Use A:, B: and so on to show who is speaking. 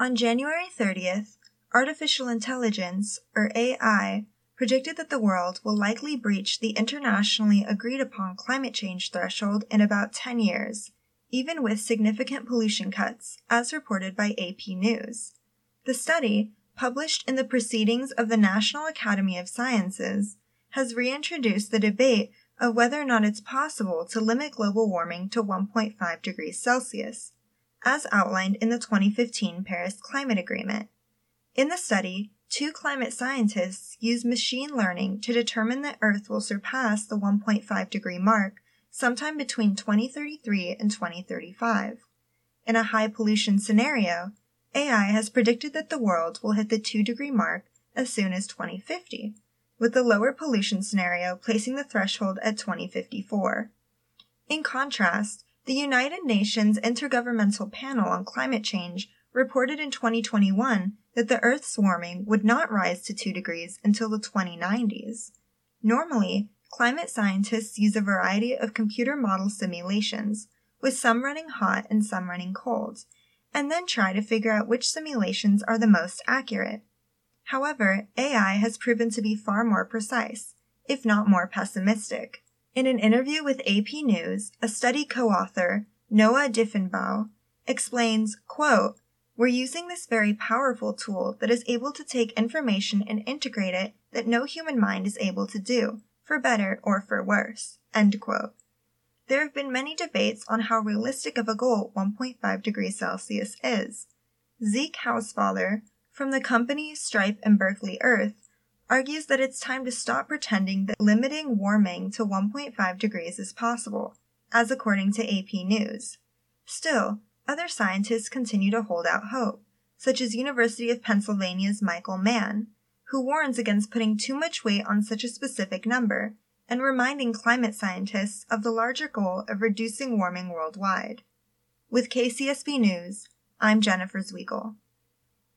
A: On January 30th, artificial intelligence, or AI, predicted that the world will likely breach the internationally agreed upon climate change threshold in about 10 years, even with significant pollution cuts, as reported by AP News. The study, published in the Proceedings of the National Academy of Sciences, has reintroduced the debate of whether or not it's possible to limit global warming to 1.5 degrees Celsius, as outlined in the 2015 Paris Climate Agreement. In the study, two climate scientists used machine learning to determine that Earth will surpass the 1.5 degree mark sometime between 2033 and 2035. In a high pollution scenario, AI has predicted that the world will hit the 2 degree mark as soon as 2050 with the lower pollution scenario placing the threshold at 2054. In contrast, the United Nations Intergovernmental Panel on Climate Change reported in 2021 that the Earth's warming would not rise to 2 degrees until the 2090s. Normally, climate scientists use a variety of computer model simulations, with some running hot and some running cold, and then try to figure out which simulations are the most accurate. However, AI has proven to be far more precise, if not more pessimistic. In an interview with AP News, a study co-author, Noah Diffenbaugh, explains, quote, We're using this very powerful tool that is able to take information and integrate it that no human mind is able to do, for better or for worse. End quote. There have been many debates on how realistic of a goal 1.5 degrees Celsius is. Zeke Hausfather, from the company Stripe and Berkeley Earth, argues that it's time to stop pretending that limiting warming to 1.5 degrees is possible, as according to AP News. Still, other scientists continue to hold out hope, such as University of Pennsylvania's Michael Mann, who warns against putting too much weight on such a specific number and reminding climate scientists of the larger goal of reducing warming worldwide. With KCSB News, I'm Jennifer Zwigl.